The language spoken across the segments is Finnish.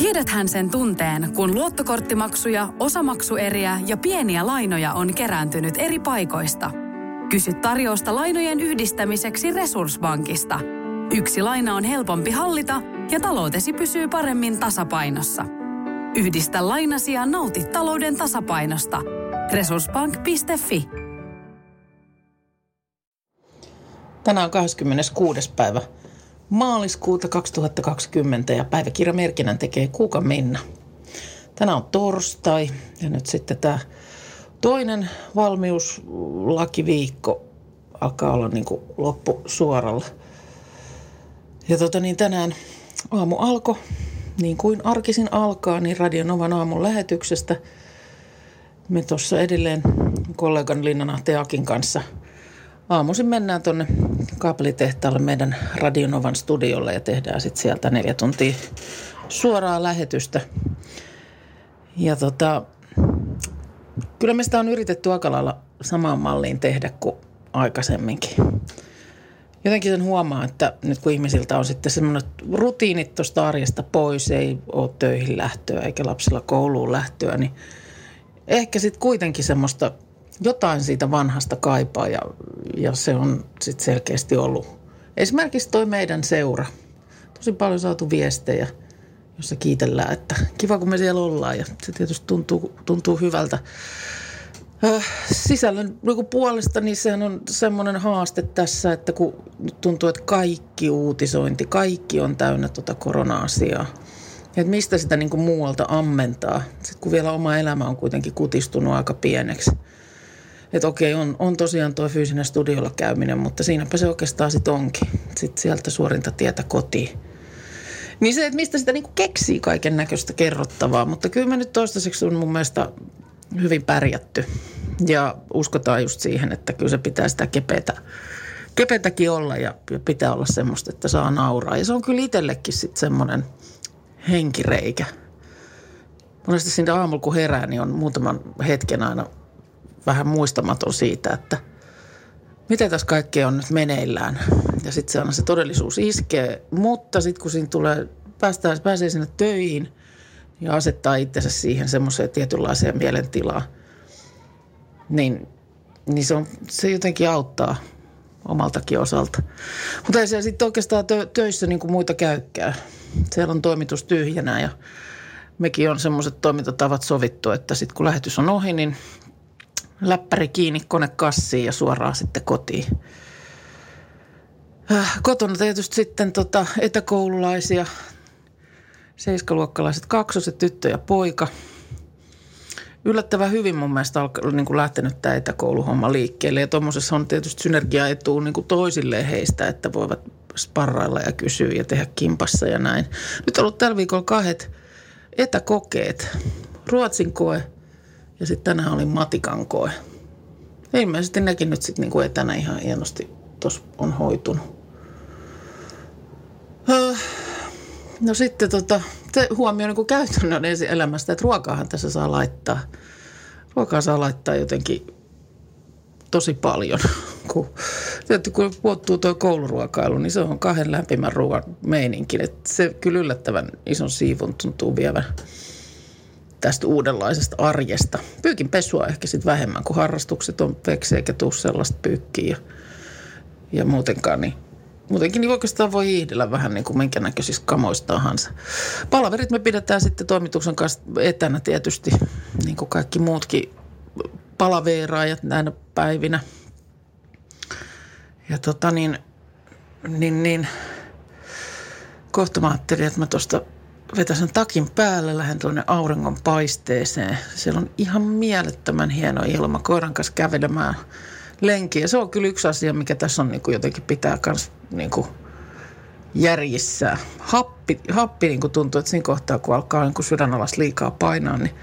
Tiedäthän sen tunteen, kun luottokorttimaksuja, osamaksueriä ja pieniä lainoja on kerääntynyt eri paikoista. Kysy tarjousta lainojen yhdistämiseksi Resurssbankista. Yksi laina on helpompi hallita ja taloutesi pysyy paremmin tasapainossa. Yhdistä lainasi ja nauti talouden tasapainosta. Resurssbank.fi Tänään on 26. päivä maaliskuuta 2020 ja päiväkirjamerkinnän tekee Kuuka Minna. Tänään on torstai ja nyt sitten tämä toinen valmiuslakiviikko alkaa olla niin kuin loppu suoralla. Ja tota niin tänään aamu alkoi, niin kuin arkisin alkaa, niin Radionovan aamun lähetyksestä. Me tuossa edelleen kollegan Linnana Teakin kanssa – aamuisin mennään tuonne kaapelitehtaalle meidän Radionovan studiolle ja tehdään sitten sieltä neljä tuntia suoraa lähetystä. Ja tota, kyllä me sitä on yritetty aika lailla samaan malliin tehdä kuin aikaisemminkin. Jotenkin sen huomaa, että nyt kun ihmisiltä on sitten semmoinen rutiinit tuosta arjesta pois, ei ole töihin lähtöä eikä lapsilla kouluun lähtöä, niin ehkä sitten kuitenkin semmoista – jotain siitä vanhasta kaipaa ja, ja se on sitten selkeästi ollut. Esimerkiksi toi meidän seura. Tosi paljon saatu viestejä, jossa kiitellään, että kiva kun me siellä ollaan ja se tietysti tuntuu, tuntuu hyvältä. Äh, sisällön niin puolesta niin sehän on semmoinen haaste tässä, että kun nyt tuntuu, että kaikki uutisointi, kaikki on täynnä tuota korona-asiaa. Ja että mistä sitä niin kuin muualta ammentaa, sitten kun vielä oma elämä on kuitenkin kutistunut aika pieneksi – että okei, on, on tosiaan tuo fyysinen studiolla käyminen, mutta siinäpä se oikeastaan sitten onkin. Sitten sieltä suorinta tietä kotiin. Niin se, että mistä sitä niinku keksii kaiken näköistä kerrottavaa, mutta kyllä me nyt toistaiseksi on mun mielestä hyvin pärjätty. Ja uskotaan just siihen, että kyllä se pitää sitä kepeätä, kepeätäkin olla ja pitää olla semmoista, että saa nauraa. Ja se on kyllä itsellekin sitten semmoinen henkireikä. Monesti siinä aamulla kun herää, niin on muutaman hetken aina vähän muistamaton siitä, että miten tässä kaikki on nyt meneillään. Ja sitten se aina se todellisuus iskee, mutta sitten kun siinä tulee, päästään, pääsee sinne töihin ja asettaa itsensä siihen semmoiseen tietynlaiseen mielentilaan, niin, niin se, on, se jotenkin auttaa omaltakin osalta. Mutta ei se sitten oikeastaan tö, töissä niin kuin muita käykkää. Siellä on toimitus tyhjänä ja mekin on semmoiset toimintatavat sovittu, että sitten kun lähetys on ohi, niin läppäri kiinni konekassiin ja suoraan sitten kotiin. Äh, kotona tietysti sitten tota etäkoululaisia, seiskaluokkalaiset kaksoset, tyttö ja poika. Yllättävän hyvin mun mielestä on niin kuin lähtenyt tämä etäkouluhomma liikkeelle. Ja tuommoisessa on tietysti synergiaetu niin kuin toisilleen heistä, että voivat sparrailla ja kysyä ja tehdä kimpassa ja näin. Nyt on ollut tällä viikolla kahdet etäkokeet. Ruotsin koe – ja sitten tänään oli matikan koe. Ilmeisesti nekin nyt sitten niinku etänä ihan hienosti tuossa on hoitunut. Öö, no sitten tota, se huomio niin käytännön elämästä, että ruokaahan tässä saa laittaa. Ruokaa saa laittaa jotenkin tosi paljon. Kun, tietysti kun puuttuu tuo kouluruokailu, niin se on kahden lämpimän ruoan meininki. Että se kyllä yllättävän ison siivun tuntuu vievän tästä uudenlaisesta arjesta. Pyykin pesua ehkä sitten vähemmän, kun harrastukset on veksi eikä tuu sellaista pyykkiä ja, ja muutenkaan, niin muutenkin niin oikeastaan voi hiihdellä vähän niin kuin minkä näköisissä kamoissa tahansa. Palaverit me pidetään sitten toimituksen kanssa etänä tietysti, niin kuin kaikki muutkin palaveeraajat näinä päivinä. Ja tota niin, niin, niin kohta mä ajattelin, että mä tuosta vetäisen takin päälle, lähden tuonne auringon paisteeseen. Siellä on ihan mielettömän hieno ilma koiran kanssa kävelemään lenkiä. Se on kyllä yksi asia, mikä tässä on niin kuin jotenkin pitää myös niin kuin järjissä. Happi, happi niin kuin tuntuu, että siinä kohtaa, kun alkaa niin kuin sydän alas liikaa painaa, niin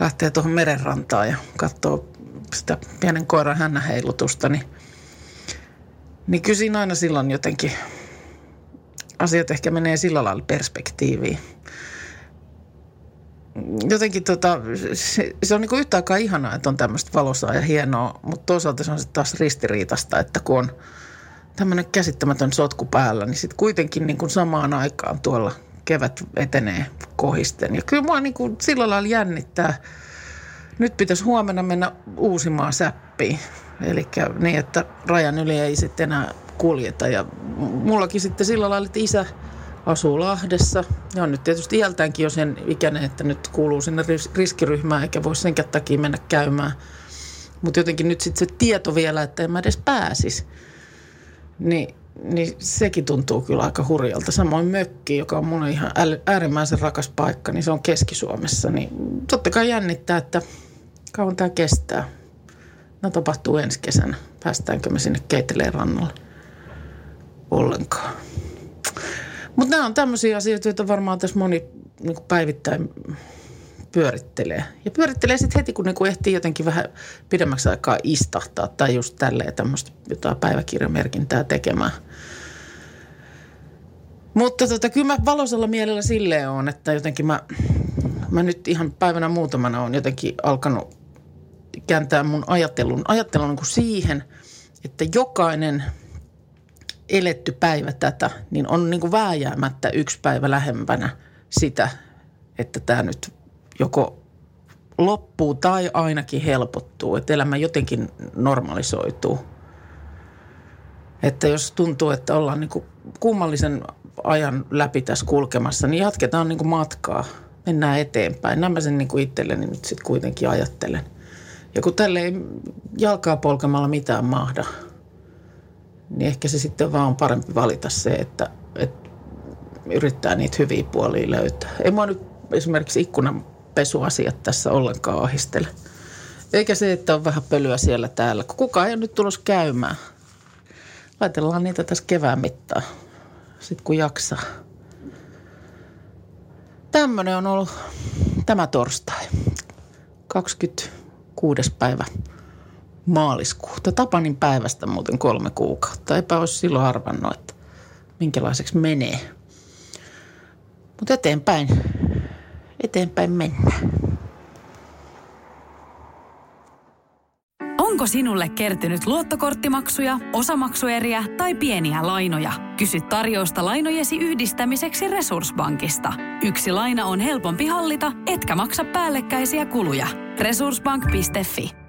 lähtee tuohon merenrantaan ja katsoo sitä pienen koiran hännäheilutusta, niin, niin kyllä siinä aina silloin jotenkin asiat ehkä menee sillä lailla perspektiiviin jotenkin tota, se, se on niin yhtä aikaa ihanaa, että on tämmöistä valosaa ja hienoa, mutta toisaalta se on sitten taas ristiriitasta, että kun on tämmöinen käsittämätön sotku päällä, niin sitten kuitenkin niin samaan aikaan tuolla kevät etenee kohisten. Ja kyllä mua niin sillä lailla jännittää. Nyt pitäisi huomenna mennä uusimaan säppiin. Eli niin, että rajan yli ei sitten enää kuljeta. Ja mullakin sitten sillä lailla, että isä asuu Lahdessa. Ja on nyt tietysti iältäänkin jo sen ikäinen, että nyt kuuluu sinne riskiryhmään eikä voi senkään takia mennä käymään. Mutta jotenkin nyt sitten se tieto vielä, että en mä edes pääsisi. Niin, niin sekin tuntuu kyllä aika hurjalta. Samoin mökki, joka on mun ihan äärimmäisen rakas paikka, niin se on Keski-Suomessa. Niin totta kai jännittää, että kauan tämä kestää. No tapahtuu ensi kesänä. Päästäänkö me sinne Keiteleen rannalle ollenkaan. Mutta nämä on tämmöisiä asioita, joita varmaan tässä moni niin päivittäin pyörittelee. Ja pyörittelee sitten heti, kun niinku ehtii jotenkin vähän pidemmäksi aikaa istahtaa tai just tälleen tämmöistä jotain päiväkirjamerkintää tekemään. Mutta tota, kyllä mä valoisella mielellä silleen on, että jotenkin mä, mä nyt ihan päivänä muutamana on jotenkin alkanut kääntää mun ajattelun, ajattelun niin kuin siihen, että jokainen eletty päivä tätä, niin on niin kuin vääjäämättä yksi päivä lähempänä sitä, että tämä nyt joko loppuu tai ainakin helpottuu, että elämä jotenkin normalisoituu. Että jos tuntuu, että ollaan niin kuin kummallisen ajan läpi tässä kulkemassa, niin jatketaan niin kuin matkaa, mennään eteenpäin. Nämä sen niin kuin itselleni nyt sitten kuitenkin ajattelen. Ja kun tälle ei jalkaa polkemalla mitään mahda, niin ehkä se sitten vaan on parempi valita se, että, että yrittää niitä hyviä puolia löytää. Ei mua nyt esimerkiksi ikkunan pesuasiat tässä ollenkaan ahistele. Eikä se, että on vähän pölyä siellä täällä. Kukaan ei ole nyt tulossa käymään. Laitellaan niitä tässä kevään mittaan. Sitten kun jaksaa. Tämmöinen on ollut tämä torstai. 26. päivä maaliskuuta. Tapanin päivästä muuten kolme kuukautta. Eipä olisi silloin arvannut, että minkälaiseksi menee. Mutta eteenpäin eteenpäin mennään. Onko sinulle kertynyt luottokorttimaksuja, osamaksueriä tai pieniä lainoja? Kysy tarjousta lainojesi yhdistämiseksi Resurssbankista. Yksi laina on helpompi hallita, etkä maksa päällekkäisiä kuluja. Resurssbank.fi